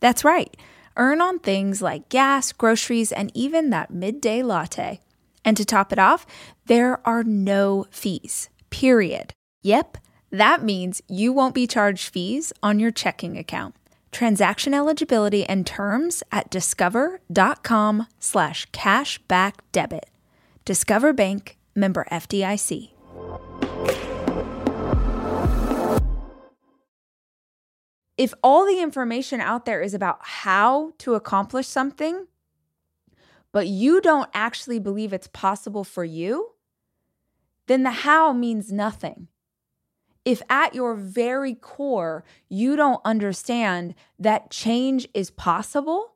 That's right. Earn on things like gas, groceries, and even that midday latte. And to top it off, there are no fees, period. Yep, that means you won't be charged fees on your checking account. Transaction eligibility and terms at discover.com slash cashback debit. Discover Bank, member FDIC. If all the information out there is about how to accomplish something, but you don't actually believe it's possible for you, then the how means nothing. If at your very core you don't understand that change is possible,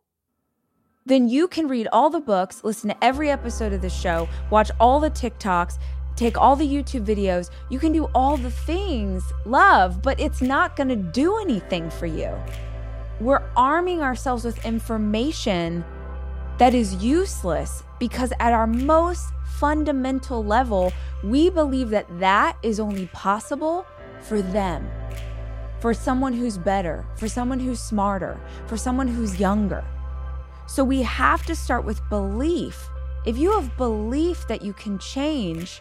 then you can read all the books, listen to every episode of the show, watch all the TikToks, take all the YouTube videos. You can do all the things, love, but it's not going to do anything for you. We're arming ourselves with information that is useless because at our most fundamental level, we believe that that is only possible for them, for someone who's better, for someone who's smarter, for someone who's younger. So we have to start with belief. If you have belief that you can change,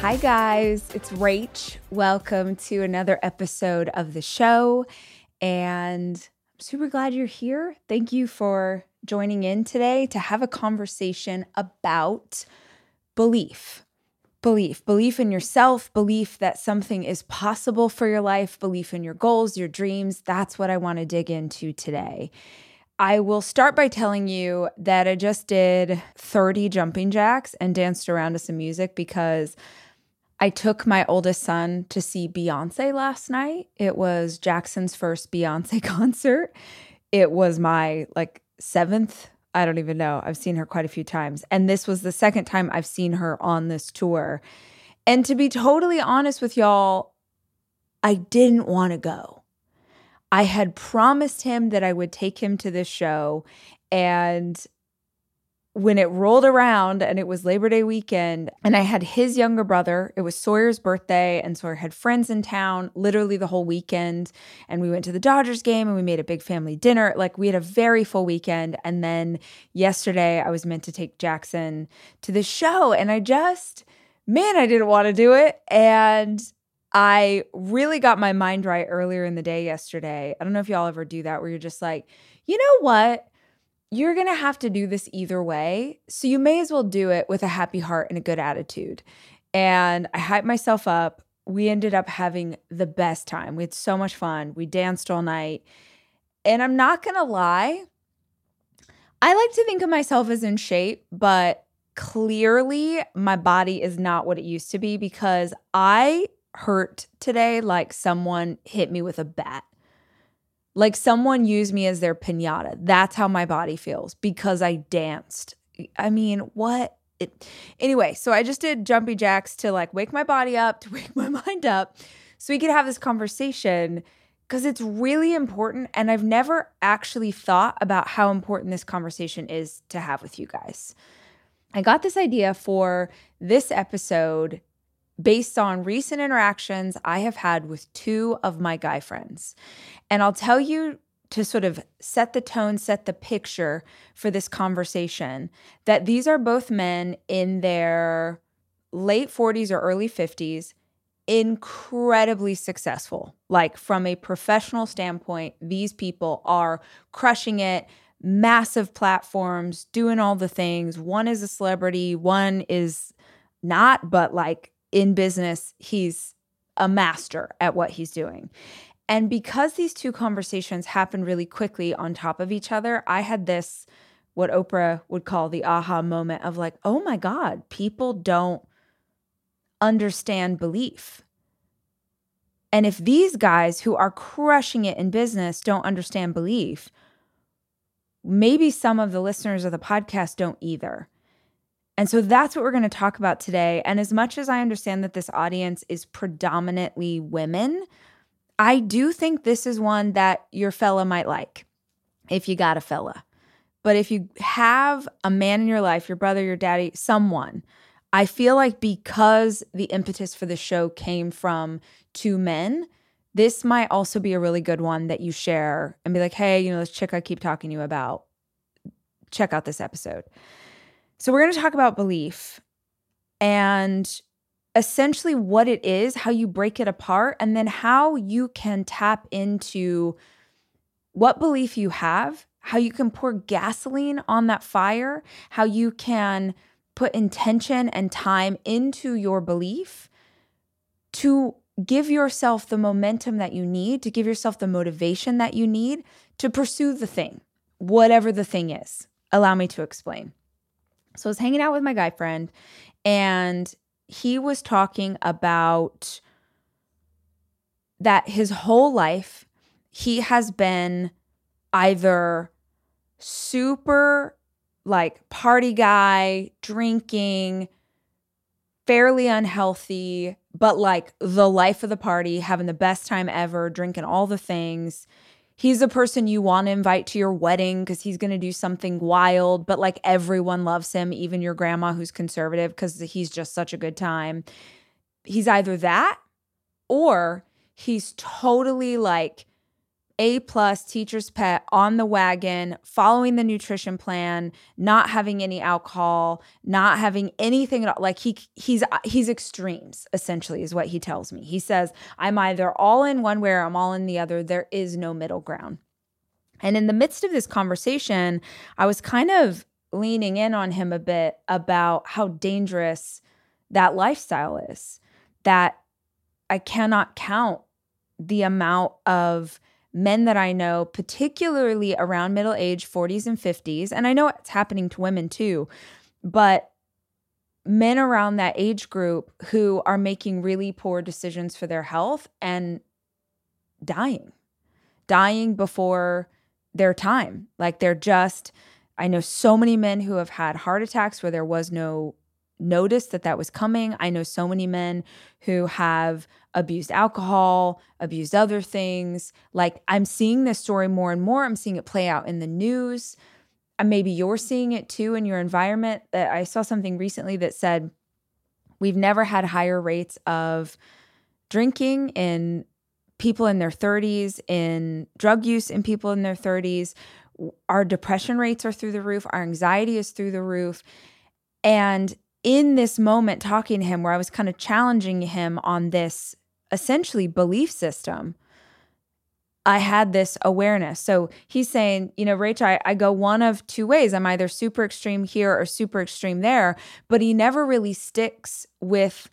Hi, guys. It's Rach. Welcome to another episode of the show. And I'm super glad you're here. Thank you for joining in today to have a conversation about belief. Belief, belief in yourself, belief that something is possible for your life, belief in your goals, your dreams. That's what I want to dig into today. I will start by telling you that I just did 30 jumping jacks and danced around to some music because I took my oldest son to see Beyonce last night. It was Jackson's first Beyonce concert. It was my like seventh, I don't even know. I've seen her quite a few times. And this was the second time I've seen her on this tour. And to be totally honest with y'all, I didn't want to go. I had promised him that I would take him to this show. And when it rolled around and it was Labor Day weekend, and I had his younger brother, it was Sawyer's birthday, and Sawyer had friends in town literally the whole weekend. And we went to the Dodgers game and we made a big family dinner. Like we had a very full weekend. And then yesterday, I was meant to take Jackson to the show, and I just, man, I didn't want to do it. And I really got my mind right earlier in the day yesterday. I don't know if y'all ever do that where you're just like, you know what? You're going to have to do this either way. So you may as well do it with a happy heart and a good attitude. And I hyped myself up. We ended up having the best time. We had so much fun. We danced all night. And I'm not going to lie, I like to think of myself as in shape, but clearly my body is not what it used to be because I hurt today like someone hit me with a bat. Like someone used me as their pinata. That's how my body feels because I danced. I mean, what? It, anyway, so I just did jumpy jacks to like wake my body up, to wake my mind up, so we could have this conversation because it's really important. And I've never actually thought about how important this conversation is to have with you guys. I got this idea for this episode based on recent interactions I have had with two of my guy friends. And I'll tell you to sort of set the tone, set the picture for this conversation that these are both men in their late 40s or early 50s, incredibly successful. Like from a professional standpoint, these people are crushing it, massive platforms, doing all the things. One is a celebrity, one is not, but like in business, he's a master at what he's doing. And because these two conversations happened really quickly on top of each other, I had this, what Oprah would call the aha moment of like, oh my God, people don't understand belief. And if these guys who are crushing it in business don't understand belief, maybe some of the listeners of the podcast don't either. And so that's what we're going to talk about today. And as much as I understand that this audience is predominantly women, I do think this is one that your fella might like if you got a fella. But if you have a man in your life, your brother, your daddy, someone, I feel like because the impetus for the show came from two men, this might also be a really good one that you share and be like, hey, you know, this chick I keep talking to you about, check out this episode. So, we're going to talk about belief and essentially what it is, how you break it apart, and then how you can tap into what belief you have, how you can pour gasoline on that fire, how you can put intention and time into your belief to give yourself the momentum that you need, to give yourself the motivation that you need to pursue the thing, whatever the thing is. Allow me to explain. So I was hanging out with my guy friend and he was talking about that his whole life he has been either super like party guy, drinking, fairly unhealthy, but like the life of the party, having the best time ever, drinking all the things he's a person you want to invite to your wedding because he's going to do something wild, but like everyone loves him, even your grandma who's conservative because he's just such a good time. He's either that or he's totally like a plus teacher's pet on the wagon, following the nutrition plan, not having any alcohol, not having anything at all. Like he he's he's extremes essentially is what he tells me. He says, "I'm either all in one way or I'm all in the other. There is no middle ground." And in the midst of this conversation, I was kind of leaning in on him a bit about how dangerous that lifestyle is. That I cannot count the amount of men that I know, particularly around middle age, 40s and 50s, and I know it's happening to women too, but men around that age group who are making really poor decisions for their health and dying, dying before their time. Like they're just, I know so many men who have had heart attacks where there was no noticed that that was coming. I know so many men who have abused alcohol, abused other things. Like I'm seeing this story more and more. I'm seeing it play out in the news. And maybe you're seeing it too in your environment. That I saw something recently that said we've never had higher rates of drinking in people in their 30s, in drug use in people in their 30s. Our depression rates are through the roof, our anxiety is through the roof. And in this moment talking to him where I was kind of challenging him on this essentially belief system, I had this awareness. So he's saying, you know, Rach, I, I go one of two ways. I'm either super extreme here or super extreme there, but he never really sticks with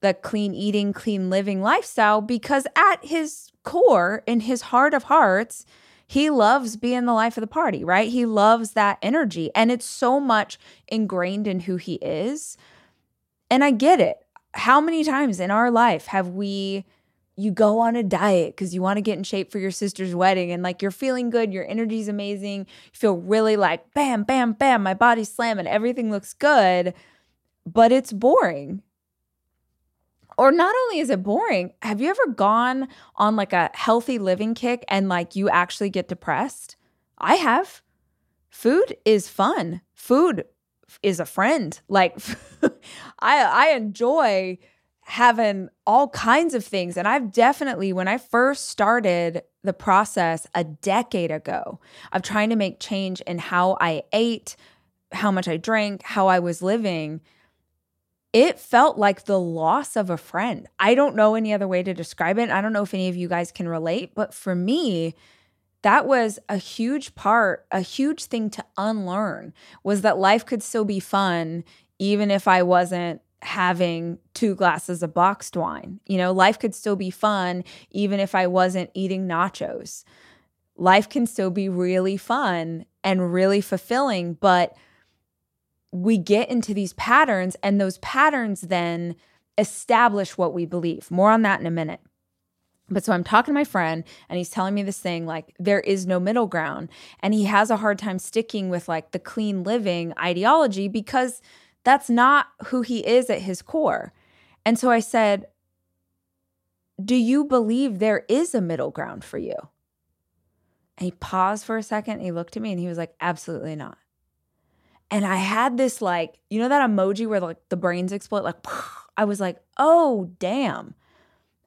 the clean eating, clean living lifestyle because at his core, in his heart of hearts, He loves being the life of the party, right? He loves that energy. And it's so much ingrained in who he is. And I get it. How many times in our life have we you go on a diet because you want to get in shape for your sister's wedding and like you're feeling good, your energy's amazing, you feel really like bam, bam, bam, my body's slamming, everything looks good, but it's boring. Or not only is it boring, have you ever gone on like a healthy living kick and like you actually get depressed? I have. Food is fun. Food is a friend. Like I I enjoy having all kinds of things. And I've definitely, when I first started the process a decade ago of trying to make change in how I ate, how much I drank, how I was living, it felt like the loss of a friend. I don't know any other way to describe it. I don't know if any of you guys can relate, but for me, that was a huge part, a huge thing to unlearn was that life could still be fun even if I wasn't having two glasses of boxed wine. You know, life could still be fun even if I wasn't eating nachos. Life can still be really fun and really fulfilling, but we get into these patterns, and those patterns then establish what we believe. More on that in a minute. But so I'm talking to my friend and he's telling me this thing like there is no middle ground. And he has a hard time sticking with like the clean living ideology because that's not who he is at his core. And so I said, Do you believe there is a middle ground for you? And he paused for a second. He looked at me and he was like, Absolutely not. And I had this like, you know, that emoji where like the brains explode? Like, I was like, Oh, damn.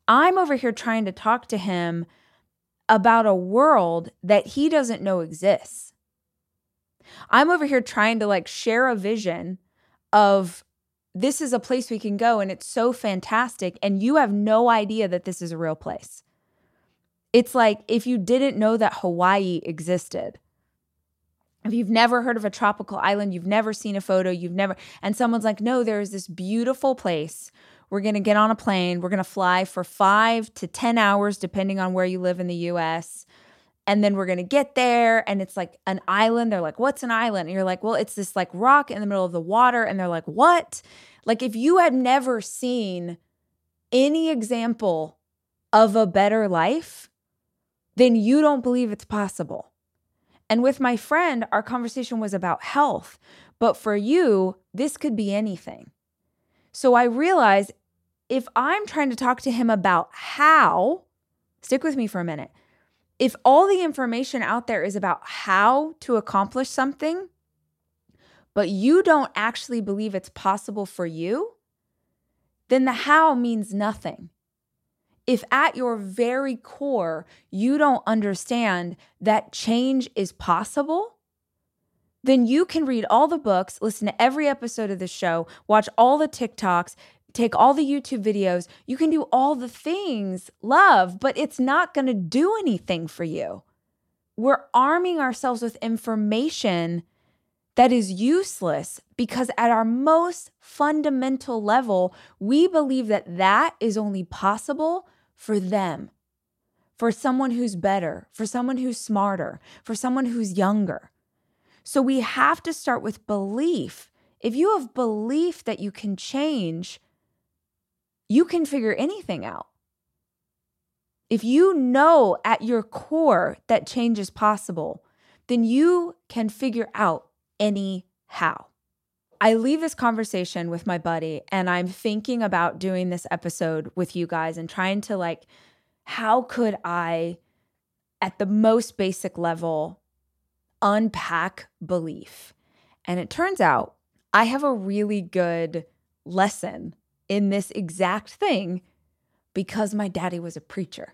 I'm over here trying to talk to him about a world that he doesn't know exists. I'm over here trying to like share a vision of this is a place we can go and it's so fantastic and you have no idea that this is a real place. It's like if you didn't know that Hawaii existed. If you've never heard of a tropical island, you've never seen a photo, you've never and someone's like, "No, there is this beautiful place. We're going to get on a plane. We're going to fly for 5 to 10 hours depending on where you live in the US." and then we're going to get there and it's like an island they're like what's an island and you're like well it's this like rock in the middle of the water and they're like what like if you had never seen any example of a better life then you don't believe it's possible and with my friend our conversation was about health but for you this could be anything so i realized if i'm trying to talk to him about how stick with me for a minute if all the information out there is about how to accomplish something, but you don't actually believe it's possible for you, then the how means nothing. If at your very core you don't understand that change is possible, then you can read all the books, listen to every episode of the show, watch all the TikToks, take all the YouTube videos, you can do all the things, love, but it's not going to do anything for you. We're arming ourselves with information that is useless because at our most fundamental level, we believe that that is only possible for them, for someone who's better, for someone who's smarter, for someone who's younger. So we have to start with belief. If you have belief that you can change, you can figure anything out. If you know at your core that change is possible, then you can figure out any how. I leave this conversation with my buddy and I'm thinking about doing this episode with you guys and trying to like, how could I, at the most basic level, unpack belief? And it turns out I have a really good lesson in this exact thing because my daddy was a preacher.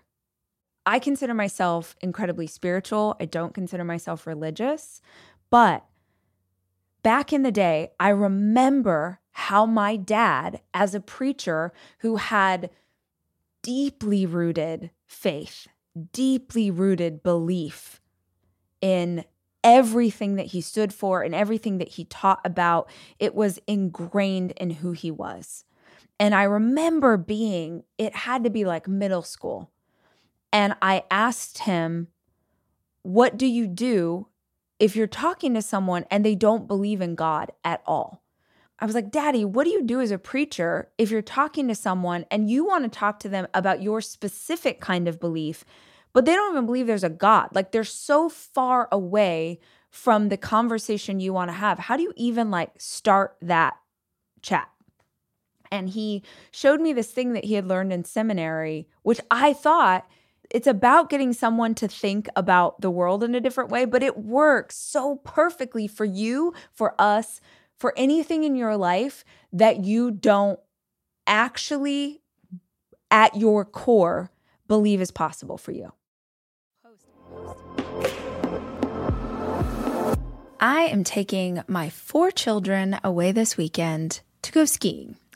I consider myself incredibly spiritual. I don't consider myself religious. But back in the day, I remember how my dad, as a preacher who had deeply rooted faith, deeply rooted belief in everything that he stood for and everything that he taught about, it was ingrained in who he was. And I remember being, it had to be like middle school. And I asked him, what do you do if you're talking to someone and they don't believe in God at all? I was like, Daddy, what do you do as a preacher if you're talking to someone and you want to talk to them about your specific kind of belief, but they don't even believe there's a God? Like they're so far away from the conversation you want to have. How do you even like start that chat? And he showed me this thing that he had learned in seminary, which I thought it's about getting someone to think about the world in a different way, but it works so perfectly for you, for us, for anything in your life that you don't actually, at your core, believe is possible for you. I am taking my four children away this weekend to go skiing.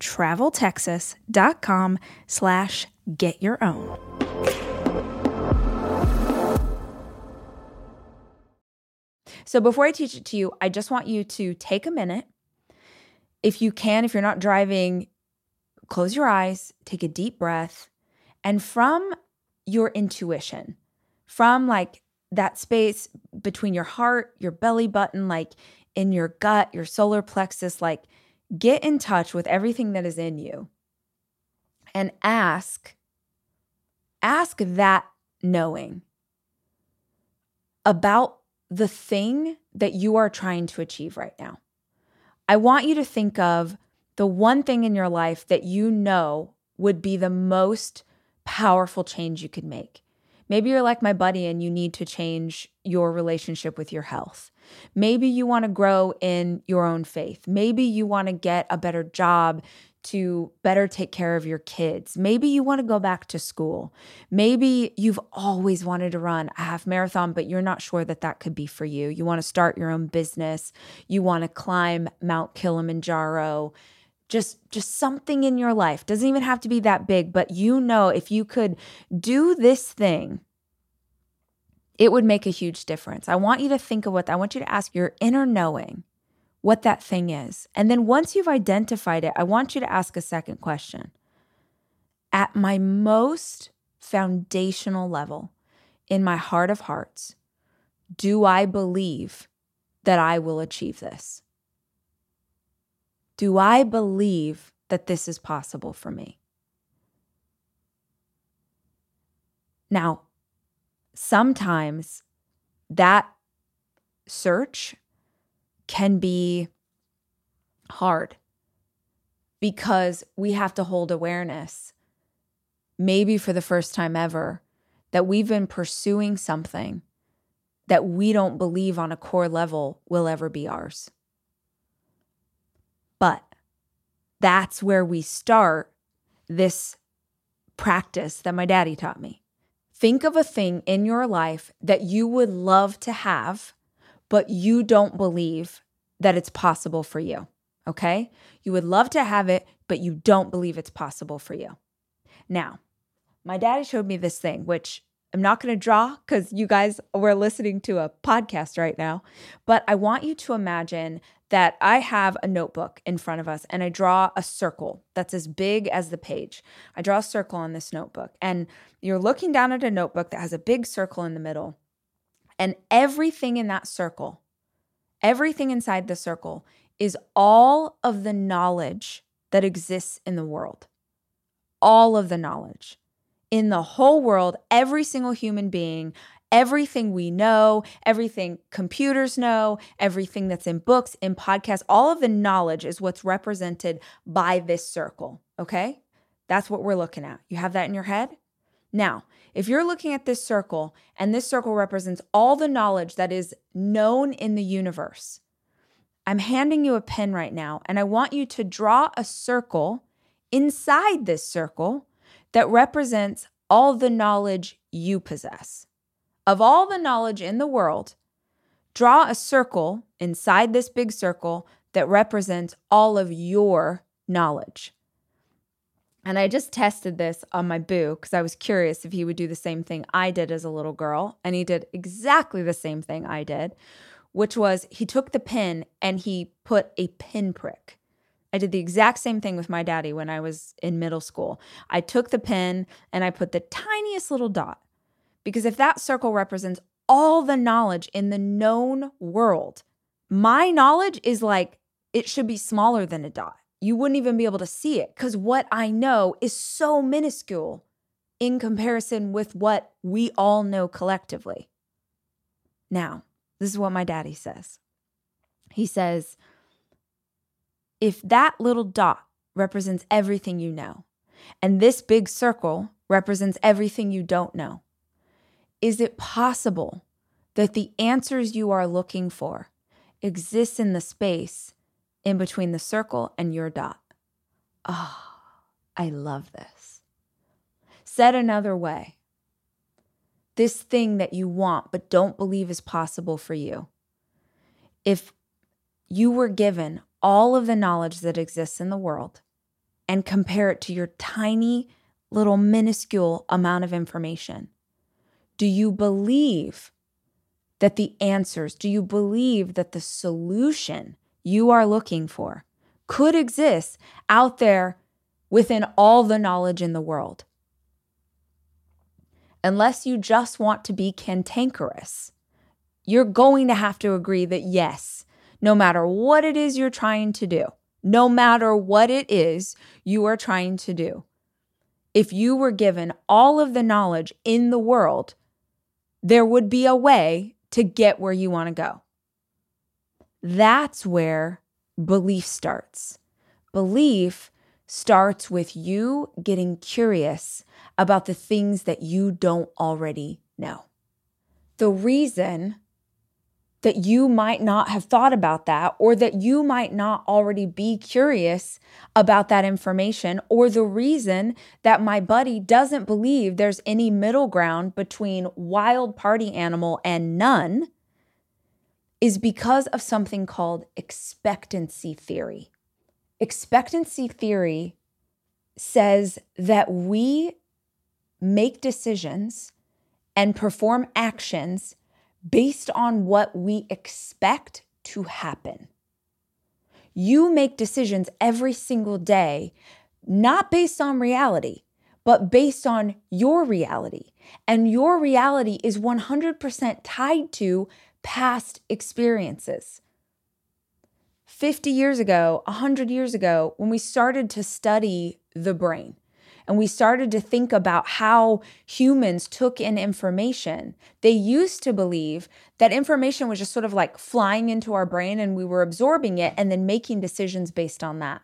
traveltexas.com slash get your own. So before I teach it to you, I just want you to take a minute. If you can, if you're not driving, close your eyes, take a deep breath, and from your intuition, from like that space between your heart, your belly button, like in your gut, your solar plexus, like get in touch with everything that is in you and ask ask that knowing about the thing that you are trying to achieve right now. I want you to think of the one thing in your life that you know would be the most powerful change you could make. Maybe you're like my buddy and you need to change your relationship with your health. Maybe you want to grow in your own faith. Maybe you want to get a better job to better take care of your kids. Maybe you want to go back to school. Maybe you've always wanted to run a half marathon, but you're not sure that that could be for you. You want to start your own business. You want to climb Mount Kilimanjaro. Just just something in your life. Doesn't even have to be that big, but you know if you could do this thing, it would make a huge difference. I want you to think of what I want you to ask your inner knowing what that thing is. And then once you've identified it, I want you to ask a second question. At my most foundational level, in my heart of hearts, do I believe that I will achieve this? Do I believe that this is possible for me? Now, sometimes that search can be hard because we have to hold awareness, maybe for the first time ever, that we've been pursuing something that we don't believe on a core level will ever be ours. But that's where we start this practice that my daddy taught me. Think of a thing in your life that you would love to have but you don't believe that it's possible for you. Okay. You would love to have it, but you don't believe it's possible for you. Now, my daddy showed me this thing, which I'm not going to draw because you guys were listening to a podcast right now. But I want you to imagine that I have a notebook in front of us and I draw a circle that's as big as the page. I draw a circle on this notebook, and you're looking down at a notebook that has a big circle in the middle. And everything in that circle, everything inside the circle is all of the knowledge that exists in the world. All of the knowledge in the whole world, every single human being, everything we know, everything computers know, everything that's in books, in podcasts, all of the knowledge is what's represented by this circle. Okay? That's what we're looking at. You have that in your head? Now, if you're looking at this circle and this circle represents all the knowledge that is known in the universe, I'm handing you a pen right now and I want you to draw a circle inside this circle that represents all the knowledge you possess. Of all the knowledge in the world, draw a circle inside this big circle that represents all of your knowledge. And I just tested this on my boo because I was curious if he would do the same thing I did as a little girl. And he did exactly the same thing I did, which was he took the pin and he put a pinprick. I did the exact same thing with my daddy when I was in middle school. I took the pin and I put the tiniest little dot because if that circle represents all the knowledge in the known world, my knowledge is like it should be smaller than a dot you wouldn't even be able to see it because what I know is so minuscule in comparison with what we all know collectively. Now, this is what my daddy says. He says, if that little dot represents everything you know, and this big circle represents everything you don't know, is it possible that the answers you are looking for exist in the space in between the circle and your dot. Oh, I love this. Said another way, this thing that you want but don't believe is possible for you. If you were given all of the knowledge that exists in the world and compare it to your tiny little minuscule amount of information, do you believe that the answers, do you believe that the solution you are looking for could exist out there within all the knowledge in the world. Unless you just want to be cantankerous, you're going to have to agree that yes, no matter what it is you're trying to do, no matter what it is you are trying to do, if you were given all of the knowledge in the world, there would be a way to get where you want to go. That's where belief starts. Belief starts with you getting curious about the things that you don't already know. The reason that you might not have thought about that, or that you might not already be curious about that information, or the reason that my buddy doesn't believe there's any middle ground between wild party animal and none is because of something called expectancy theory. Expectancy theory says that we make decisions and perform actions based on what we expect to happen. You make decisions every single day, not based on reality, but based on your reality. And your reality is 100% tied to past experiences. 50 years ago, 100 years ago, when we started to study the brain, and we started to think about how humans took in information, they used to believe that information was just sort of like flying into our brain and we were absorbing it and then making decisions based on that.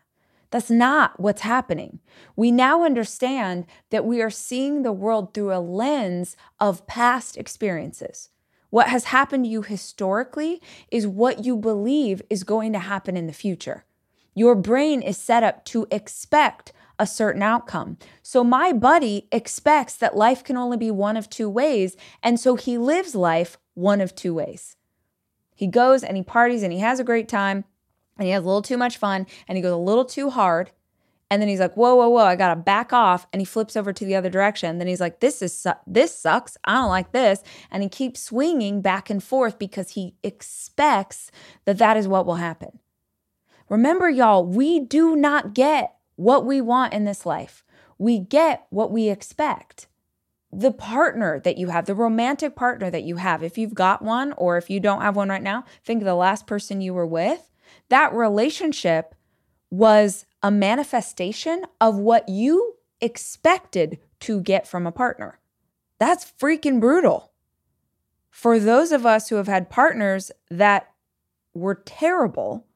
That's not what's happening. We now understand that we are seeing the world through a lens of past experiences. What has happened to you historically is what you believe is going to happen in the future. Your brain is set up to expect a certain outcome. So my buddy expects that life can only be one of two ways. And so he lives life one of two ways. He goes and he parties and he has a great time and he has a little too much fun and he goes a little too hard. And then he's like, whoa, whoa, whoa, I gotta back off. And he flips over to the other direction. Then he's like, this is su- this sucks. I don't like this. And he keeps swinging back and forth because he expects that that is what will happen. Remember, y'all, we do not get what we want in this life. We get what we expect. The partner that you have, the romantic partner that you have, if you've got one or if you don't have one right now, think of the last person you were with. That relationship was a manifestation of what you expected to get from a partner. That's freaking brutal. For those of us who have had partners that were terrible,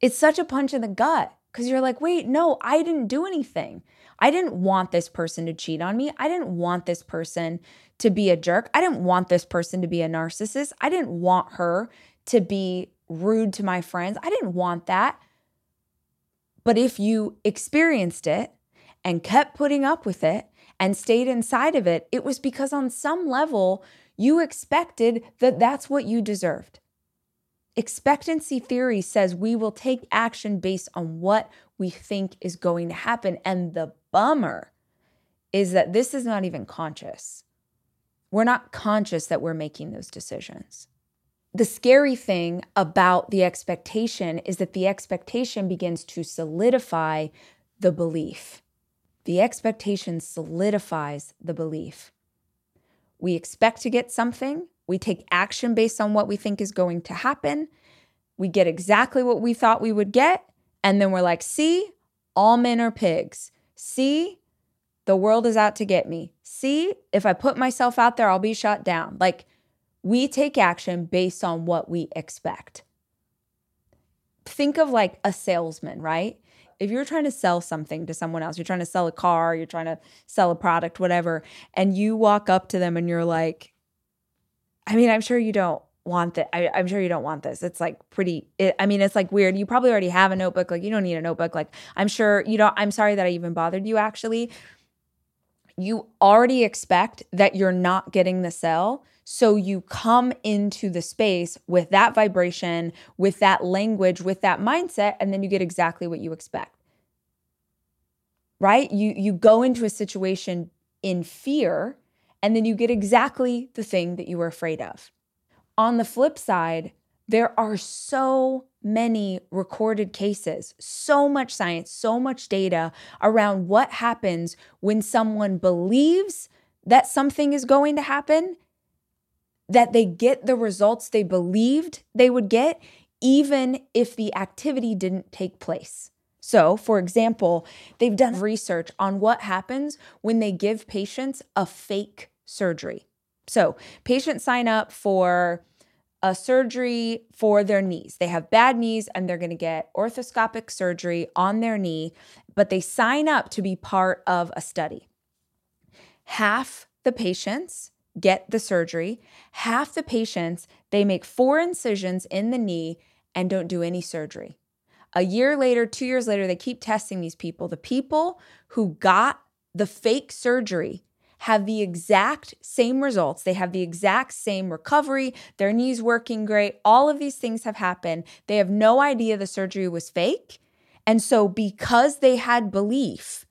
it's such a punch in the gut because you're like, wait, no, I didn't do anything. I didn't want this person to cheat on me. I didn't want this person to be a jerk. I didn't want this person to be a narcissist. I didn't want her to be rude to my friends. I didn't want that. But if you experienced it and kept putting up with it and stayed inside of it, it was because on some level you expected that that's what you deserved. Expectancy theory says we will take action based on what we think is going to happen. And the bummer is that this is not even conscious. We're not conscious that we're making those decisions. The scary thing about the expectation is that the expectation begins to solidify the belief. The expectation solidifies the belief. We expect to get something, we take action based on what we think is going to happen. We get exactly what we thought we would get. And then we're like, see, all men are pigs. See, the world is out to get me. See, if I put myself out there, I'll be shot down. Like, we take action based on what we expect. Think of like a salesman, right? If you're trying to sell something to someone else, you're trying to sell a car, you're trying to sell a product, whatever, and you walk up to them and you're like, I mean, I'm sure you don't want that. I'm sure you don't want this. It's like pretty, it, I mean, it's like weird. You probably already have a notebook. Like, you don't need a notebook. Like, I'm sure you don't, I'm sorry that I even bothered you actually. You already expect that you're not getting the sell. So you come into the space with that vibration, with that language, with that mindset, and then you get exactly what you expect. Right? You you go into a situation in fear and then you get exactly the thing that you were afraid of. On the flip side, there are so many recorded cases, so much science, so much data around what happens when someone believes that something is going to happen, that they get the results they believed they would get, even if the activity didn't take place. So, for example, they've done research on what happens when they give patients a fake surgery. So, patients sign up for a surgery for their knees. They have bad knees and they're going to get orthoscopic surgery on their knee, but they sign up to be part of a study. Half the patients get the surgery. Half the patients, they make four incisions in the knee and don't do any surgery. A year later, two years later, they keep testing these people. The people who got the fake surgery have the exact same results. They have the exact same recovery. Their knees working great. All of these things have happened. They have no idea the surgery was fake. And so, because they had belief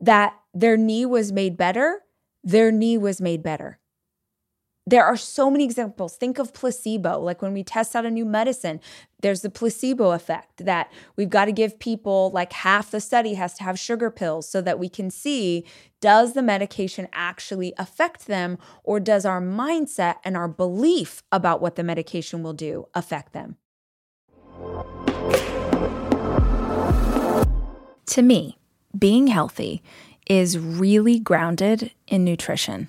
that their knee was made better, their knee was made better. There are so many examples. Think of placebo, like when we test out a new medicine, there's the placebo effect that we've got to give people like half the study has to have sugar pills so that we can see does the medication actually affect them or does our mindset and our belief about what the medication will do affect them? To me, being healthy is really grounded in nutrition.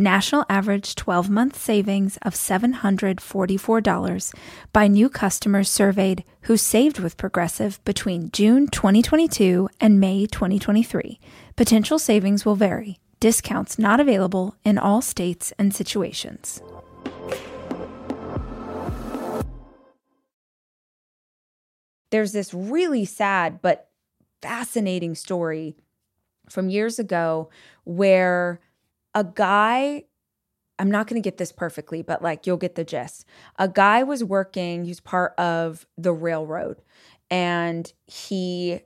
National average 12 month savings of $744 by new customers surveyed who saved with Progressive between June 2022 and May 2023. Potential savings will vary. Discounts not available in all states and situations. There's this really sad but fascinating story from years ago where a guy I'm not going to get this perfectly, but like you'll get the gist. A guy was working, he's part of the railroad, and he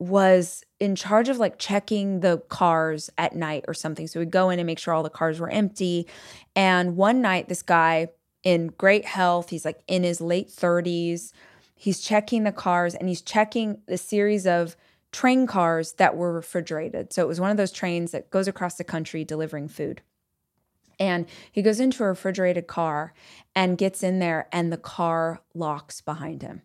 was in charge of like checking the cars at night or something. So we'd go in and make sure all the cars were empty. And one night, this guy in great health, he's like in his late 30s, he's checking the cars and he's checking the series of train cars that were refrigerated. So it was one of those trains that goes across the country delivering food. And he goes into a refrigerated car and gets in there, and the car locks behind him.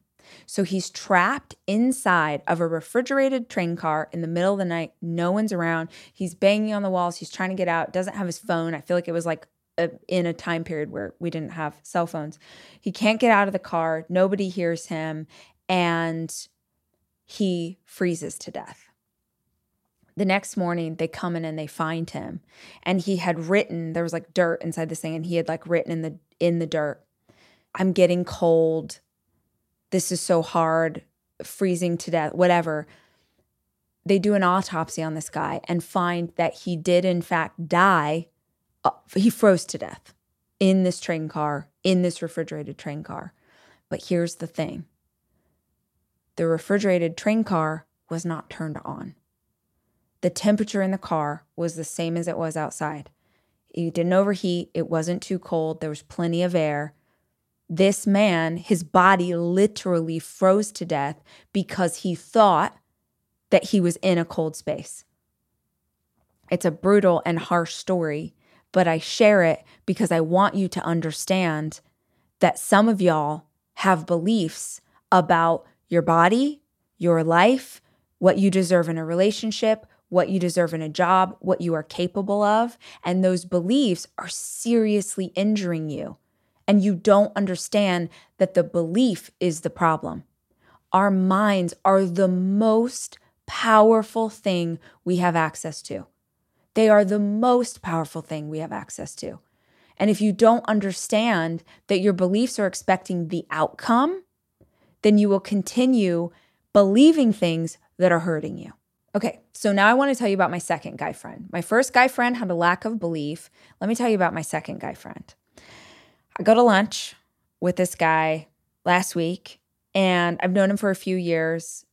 So he's trapped inside of a refrigerated train car in the middle of the night. No one's around. He's banging on the walls. He's trying to get out, doesn't have his phone. I feel like it was like a, in a time period where we didn't have cell phones. He can't get out of the car. Nobody hears him. And he freezes to death. The next morning, they come in and they find him, and he had written. There was like dirt inside this thing, and he had like written in the in the dirt, "I'm getting cold. This is so hard, freezing to death. Whatever." They do an autopsy on this guy and find that he did in fact die. Uh, he froze to death in this train car, in this refrigerated train car. But here's the thing the refrigerated train car was not turned on. The temperature in the car was the same as it was outside. It didn't overheat, it wasn't too cold, there was plenty of air. This man, his body literally froze to death because he thought that he was in a cold space. It's a brutal and harsh story, but I share it because I want you to understand that some of y'all have beliefs about your body, your life, what you deserve in a relationship, what you deserve in a job, what you are capable of. And those beliefs are seriously injuring you. And you don't understand that the belief is the problem. Our minds are the most powerful thing we have access to. They are the most powerful thing we have access to. And if you don't understand that your beliefs are expecting the outcome, then you will continue believing things that are hurting you. Okay, so now I want to tell you about my second guy friend. My first guy friend had a lack of belief. Let me tell you about my second guy friend. I go to lunch with this guy last week, and I've known him for a few years.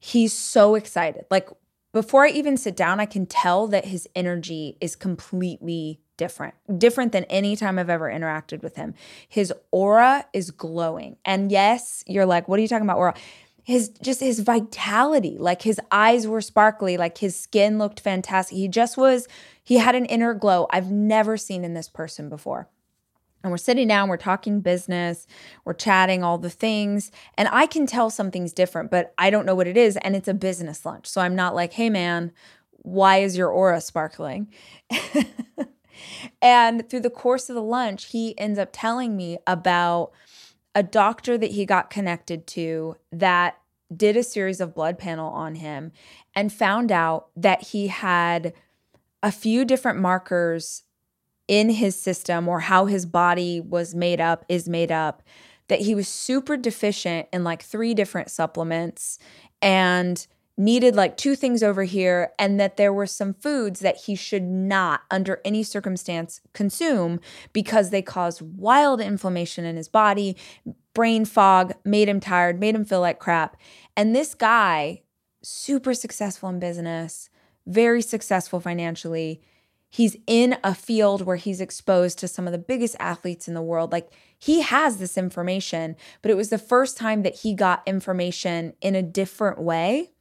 He's so excited. Like, before I even sit down, I can tell that his energy is completely different, different than any time I've ever interacted with him. His aura is glowing. And yes, you're like, what are you talking about, aura? his just his vitality like his eyes were sparkly like his skin looked fantastic he just was he had an inner glow i've never seen in this person before and we're sitting down we're talking business we're chatting all the things and i can tell something's different but i don't know what it is and it's a business lunch so i'm not like hey man why is your aura sparkling and through the course of the lunch he ends up telling me about a doctor that he got connected to that did a series of blood panel on him and found out that he had a few different markers in his system or how his body was made up is made up that he was super deficient in like three different supplements. And needed like two things over here and that there were some foods that he should not under any circumstance consume because they cause wild inflammation in his body brain fog made him tired made him feel like crap. And this guy super successful in business very successful financially he's in a field where he's exposed to some of the biggest athletes in the world. Like he has this information but it was the first time that he got information in a different way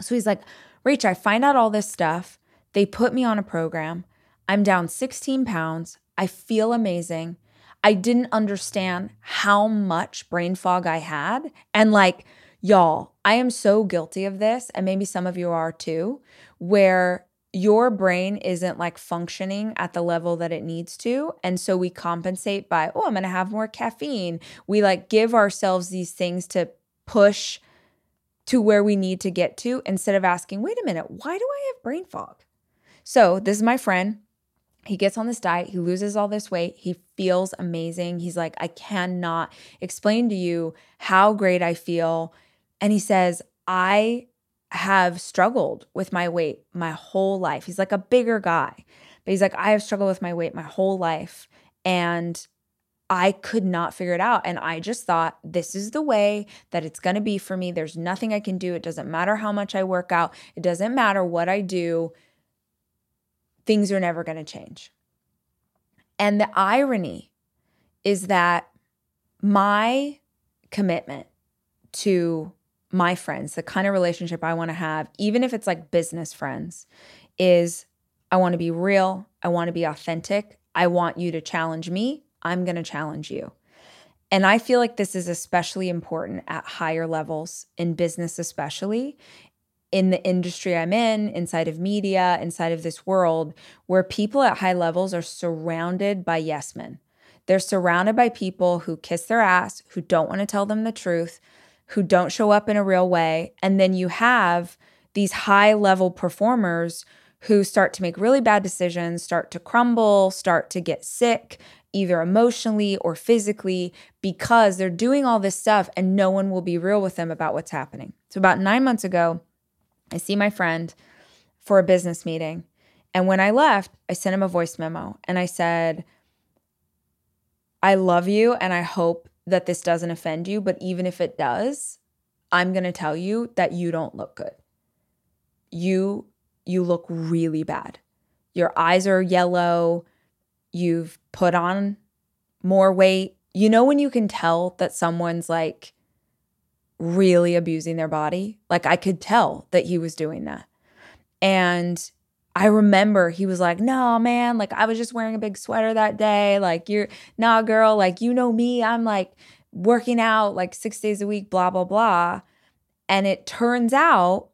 so he's like, Rach, I find out all this stuff. They put me on a program. I'm down 16 pounds. I feel amazing. I didn't understand how much brain fog I had. And like, y'all, I am so guilty of this. And maybe some of you are too, where your brain isn't like functioning at the level that it needs to. And so we compensate by, oh, I'm going to have more caffeine. We like give ourselves these things to push to where we need to get to instead of asking, wait a minute, why do I have brain fog? So, this is my friend. He gets on this diet, he loses all this weight, he feels amazing. He's like, I cannot explain to you how great I feel. And he says, I have struggled with my weight my whole life. He's like a bigger guy, but he's like, I have struggled with my weight my whole life. And I could not figure it out. And I just thought, this is the way that it's going to be for me. There's nothing I can do. It doesn't matter how much I work out, it doesn't matter what I do. Things are never going to change. And the irony is that my commitment to my friends, the kind of relationship I want to have, even if it's like business friends, is I want to be real. I want to be authentic. I want you to challenge me. I'm going to challenge you. And I feel like this is especially important at higher levels in business, especially in the industry I'm in, inside of media, inside of this world, where people at high levels are surrounded by yes men. They're surrounded by people who kiss their ass, who don't want to tell them the truth, who don't show up in a real way. And then you have these high level performers who start to make really bad decisions, start to crumble, start to get sick, either emotionally or physically, because they're doing all this stuff and no one will be real with them about what's happening. So, about nine months ago, I see my friend for a business meeting. And when I left, I sent him a voice memo and I said, I love you and I hope that this doesn't offend you, but even if it does, I'm going to tell you that you don't look good. You you look really bad. Your eyes are yellow, you've put on more weight. You know, when you can tell that someone's like really abusing their body? Like, I could tell that he was doing that. And I remember he was like, no, man, like I was just wearing a big sweater that day. Like, you're, nah, girl, like, you know me. I'm like working out like six days a week, blah, blah, blah. And it turns out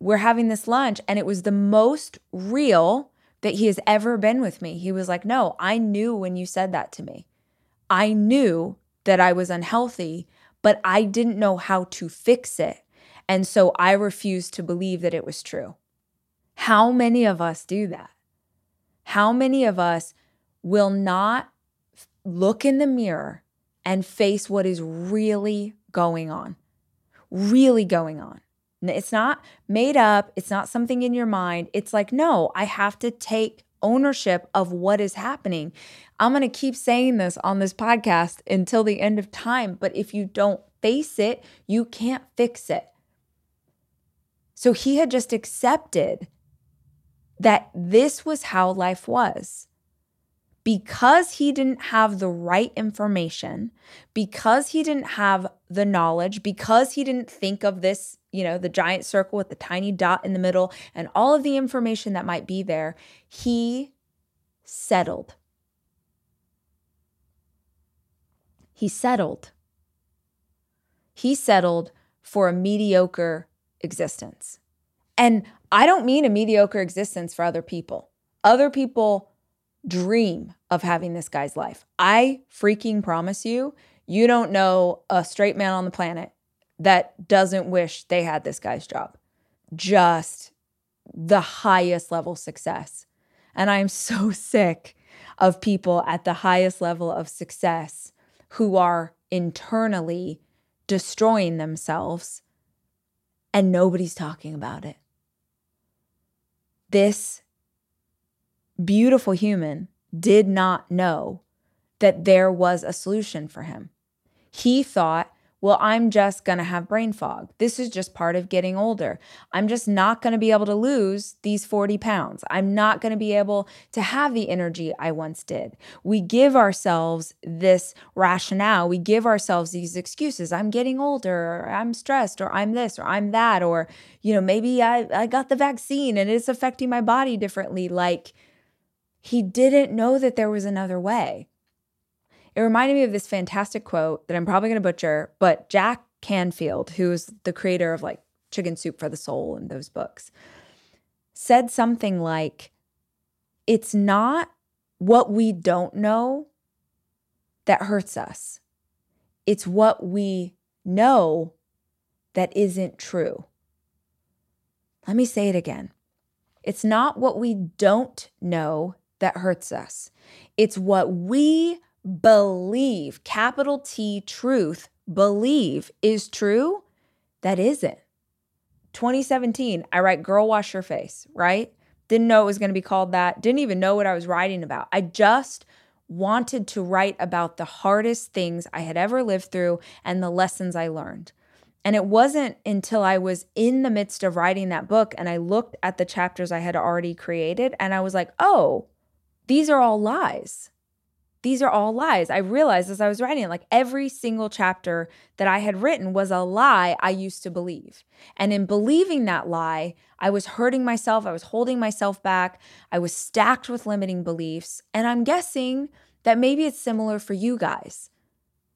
we're having this lunch, and it was the most real that he has ever been with me. He was like, No, I knew when you said that to me. I knew that I was unhealthy, but I didn't know how to fix it. And so I refused to believe that it was true. How many of us do that? How many of us will not look in the mirror and face what is really going on? Really going on. It's not made up, it's not something in your mind. It's like, no, I have to take ownership of what is happening. I'm going to keep saying this on this podcast until the end of time, but if you don't face it, you can't fix it. So he had just accepted that this was how life was. Because he didn't have the right information, because he didn't have the knowledge, because he didn't think of this, you know, the giant circle with the tiny dot in the middle and all of the information that might be there, he settled. He settled. He settled for a mediocre existence. And I don't mean a mediocre existence for other people. Other people dream of having this guy's life. I freaking promise you, you don't know a straight man on the planet that doesn't wish they had this guy's job. Just the highest level success. And I'm so sick of people at the highest level of success who are internally destroying themselves and nobody's talking about it this beautiful human did not know that there was a solution for him. He thought, well, I'm just going to have brain fog. This is just part of getting older. I'm just not going to be able to lose these 40 pounds. I'm not going to be able to have the energy I once did. We give ourselves this rationale. We give ourselves these excuses. I'm getting older, or I'm stressed, or I'm this, or I'm that, or, you know, maybe I, I got the vaccine and it's affecting my body differently. Like, he didn't know that there was another way. It reminded me of this fantastic quote that I'm probably going to butcher, but Jack Canfield, who's the creator of like Chicken Soup for the Soul and those books, said something like, It's not what we don't know that hurts us, it's what we know that isn't true. Let me say it again. It's not what we don't know that hurts us. It's what we believe, capital T truth, believe is true, that isn't. 2017, I write Girl Wash Your Face, right? Didn't know it was going to be called that. Didn't even know what I was writing about. I just wanted to write about the hardest things I had ever lived through and the lessons I learned. And it wasn't until I was in the midst of writing that book and I looked at the chapters I had already created and I was like, oh, these are all lies these are all lies. I realized as I was writing it, like every single chapter that I had written was a lie I used to believe. And in believing that lie, I was hurting myself. I was holding myself back. I was stacked with limiting beliefs. And I'm guessing that maybe it's similar for you guys.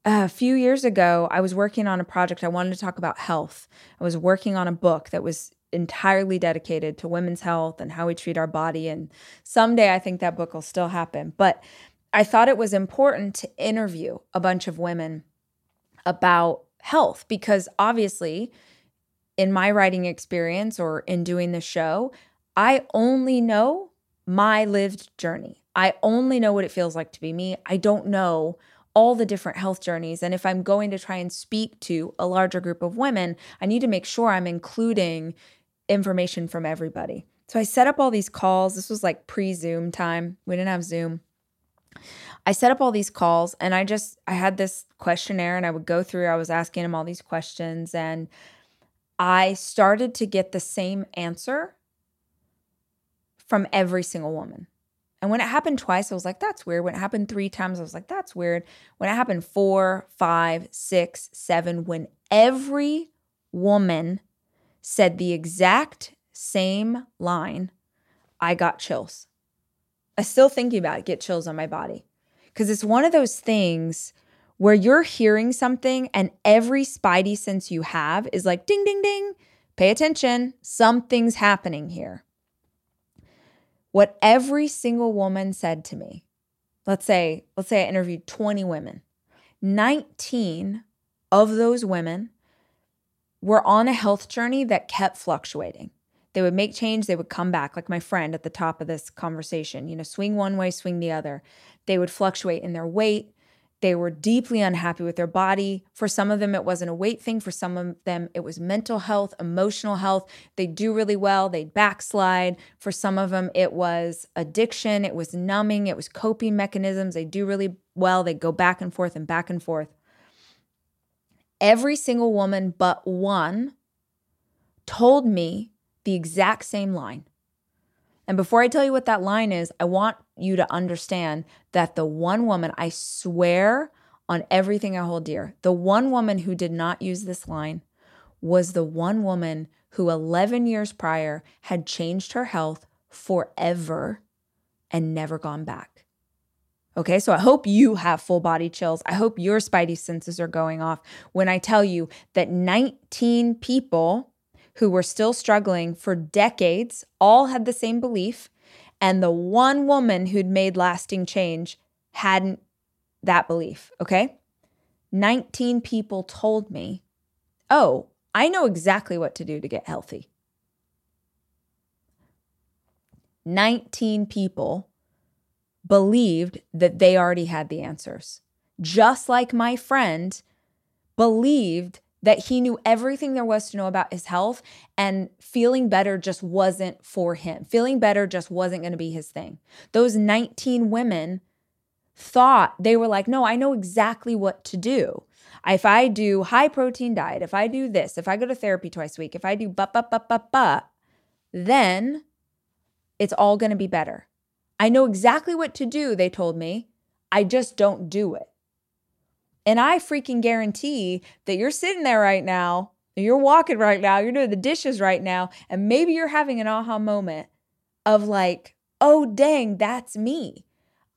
A few years ago, I was working on a project. I wanted to talk about health. I was working on a book that was entirely dedicated to women's health and how we treat our body. And someday I think that book will still happen. But I thought it was important to interview a bunch of women about health because obviously, in my writing experience or in doing the show, I only know my lived journey. I only know what it feels like to be me. I don't know all the different health journeys. And if I'm going to try and speak to a larger group of women, I need to make sure I'm including information from everybody. So I set up all these calls. This was like pre Zoom time. We didn't have Zoom. I set up all these calls and I just I had this questionnaire and I would go through I was asking him all these questions and I started to get the same answer from every single woman. And when it happened twice, I was like, that's weird. When it happened three times, I was like, that's weird. When it happened four, five, six, seven, when every woman said the exact same line, I got chills. I still thinking about it, get chills on my body. Because it's one of those things where you're hearing something and every spidey sense you have is like ding, ding, ding. Pay attention. Something's happening here. What every single woman said to me, let's say, let's say I interviewed 20 women, 19 of those women were on a health journey that kept fluctuating. They would make change, they would come back, like my friend at the top of this conversation, you know, swing one way, swing the other. They would fluctuate in their weight. They were deeply unhappy with their body. For some of them, it wasn't a weight thing. For some of them, it was mental health, emotional health. They do really well, they backslide. For some of them, it was addiction, it was numbing, it was coping mechanisms. They do really well, they go back and forth and back and forth. Every single woman but one told me the exact same line. And before I tell you what that line is, I want you to understand that the one woman, I swear on everything I hold dear, the one woman who did not use this line was the one woman who 11 years prior had changed her health forever and never gone back. Okay, so I hope you have full body chills. I hope your spidey senses are going off when I tell you that 19 people who were still struggling for decades all had the same belief. And the one woman who'd made lasting change hadn't that belief. Okay. 19 people told me, oh, I know exactly what to do to get healthy. 19 people believed that they already had the answers. Just like my friend believed that he knew everything there was to know about his health and feeling better just wasn't for him. Feeling better just wasn't going to be his thing. Those 19 women thought they were like, no, I know exactly what to do. If I do high protein diet, if I do this, if I go to therapy twice a week, if I do but, but, but, but, but, then it's all going to be better. I know exactly what to do, they told me. I just don't do it. And I freaking guarantee that you're sitting there right now, you're walking right now, you're doing the dishes right now, and maybe you're having an aha moment of like, oh, dang, that's me.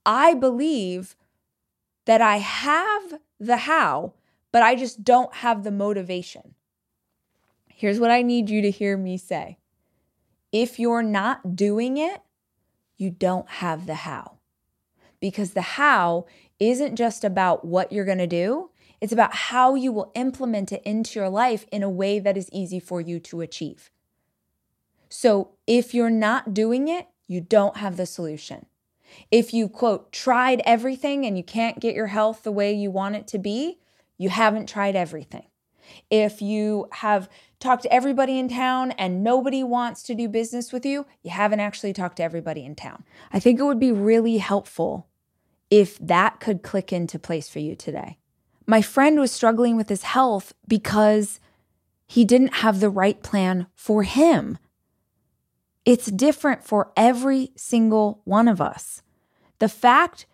I believe that I have the how, but I just don't have the motivation. Here's what I need you to hear me say if you're not doing it, you don't have the how. Because the how isn't just about what you're going to do, it's about how you will implement it into your life in a way that is easy for you to achieve. So if you're not doing it, you don't have the solution. If you, quote, tried everything and you can't get your health the way you want it to be, you haven't tried everything. If you have talked to everybody in town and nobody wants to do business with you, you haven't actually talked to everybody in town. I think it would be really helpful if that could click into place for you today. My friend was struggling with his health because he didn't have the right plan for him. It's different for every single one of us. The fact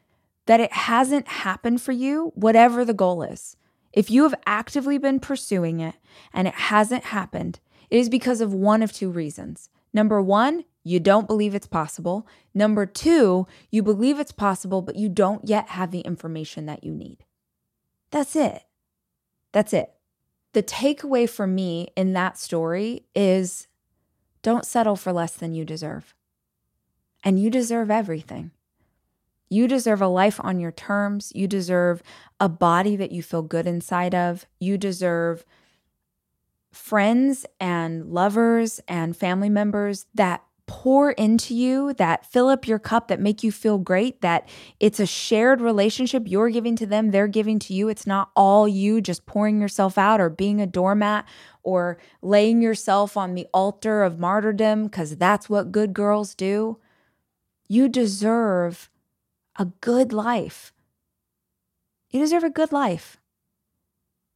that it hasn't happened for you, whatever the goal is, if you have actively been pursuing it and it hasn't happened, it is because of one of two reasons. Number one, you don't believe it's possible. Number two, you believe it's possible, but you don't yet have the information that you need. That's it. That's it. The takeaway for me in that story is don't settle for less than you deserve. And you deserve everything. You deserve a life on your terms. You deserve a body that you feel good inside of. You deserve friends and lovers and family members that pour into you, that fill up your cup, that make you feel great, that it's a shared relationship. You're giving to them, they're giving to you. It's not all you just pouring yourself out or being a doormat or laying yourself on the altar of martyrdom because that's what good girls do. You deserve a good life. You deserve a good life.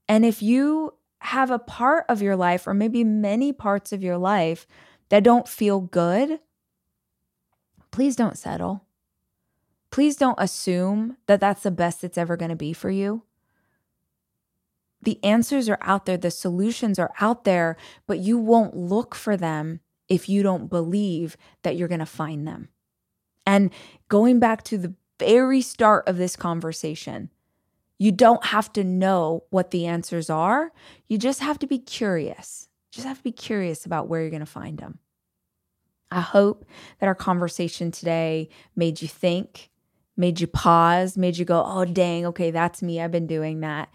And if you have a part of your life, or maybe many parts of your life, that don't feel good, please don't settle. Please don't assume that that's the best it's ever going to be for you. The answers are out there, the solutions are out there, but you won't look for them if you don't believe that you're going to find them. And going back to the very start of this conversation, You don't have to know what the answers are. You just have to be curious. Just have to be curious about where you're going to find them. I hope that our conversation today made you think, made you pause, made you go, oh, dang, okay, that's me. I've been doing that.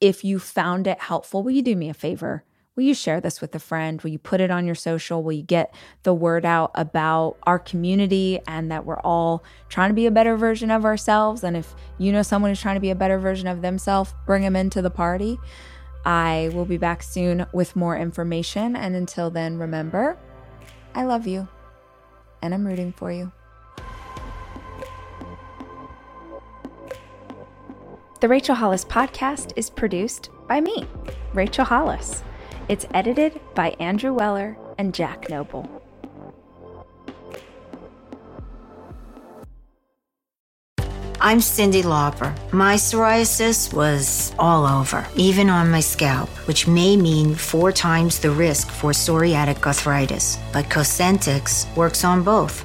If you found it helpful, will you do me a favor? Will you share this with a friend? Will you put it on your social? Will you get the word out about our community and that we're all trying to be a better version of ourselves? And if you know someone who's trying to be a better version of themselves, bring them into the party. I will be back soon with more information. And until then, remember, I love you and I'm rooting for you. The Rachel Hollis podcast is produced by me, Rachel Hollis. It's edited by Andrew Weller and Jack Noble. I'm Cyndi Lauper. My psoriasis was all over, even on my scalp, which may mean four times the risk for psoriatic arthritis. But Cosentyx works on both.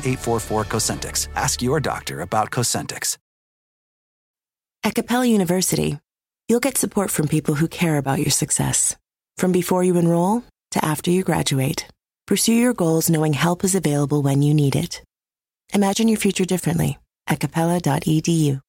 844 Cosentyx. Ask your doctor about Cosentyx. At Capella University, you'll get support from people who care about your success. From before you enroll to after you graduate, pursue your goals knowing help is available when you need it. Imagine your future differently at capella.edu.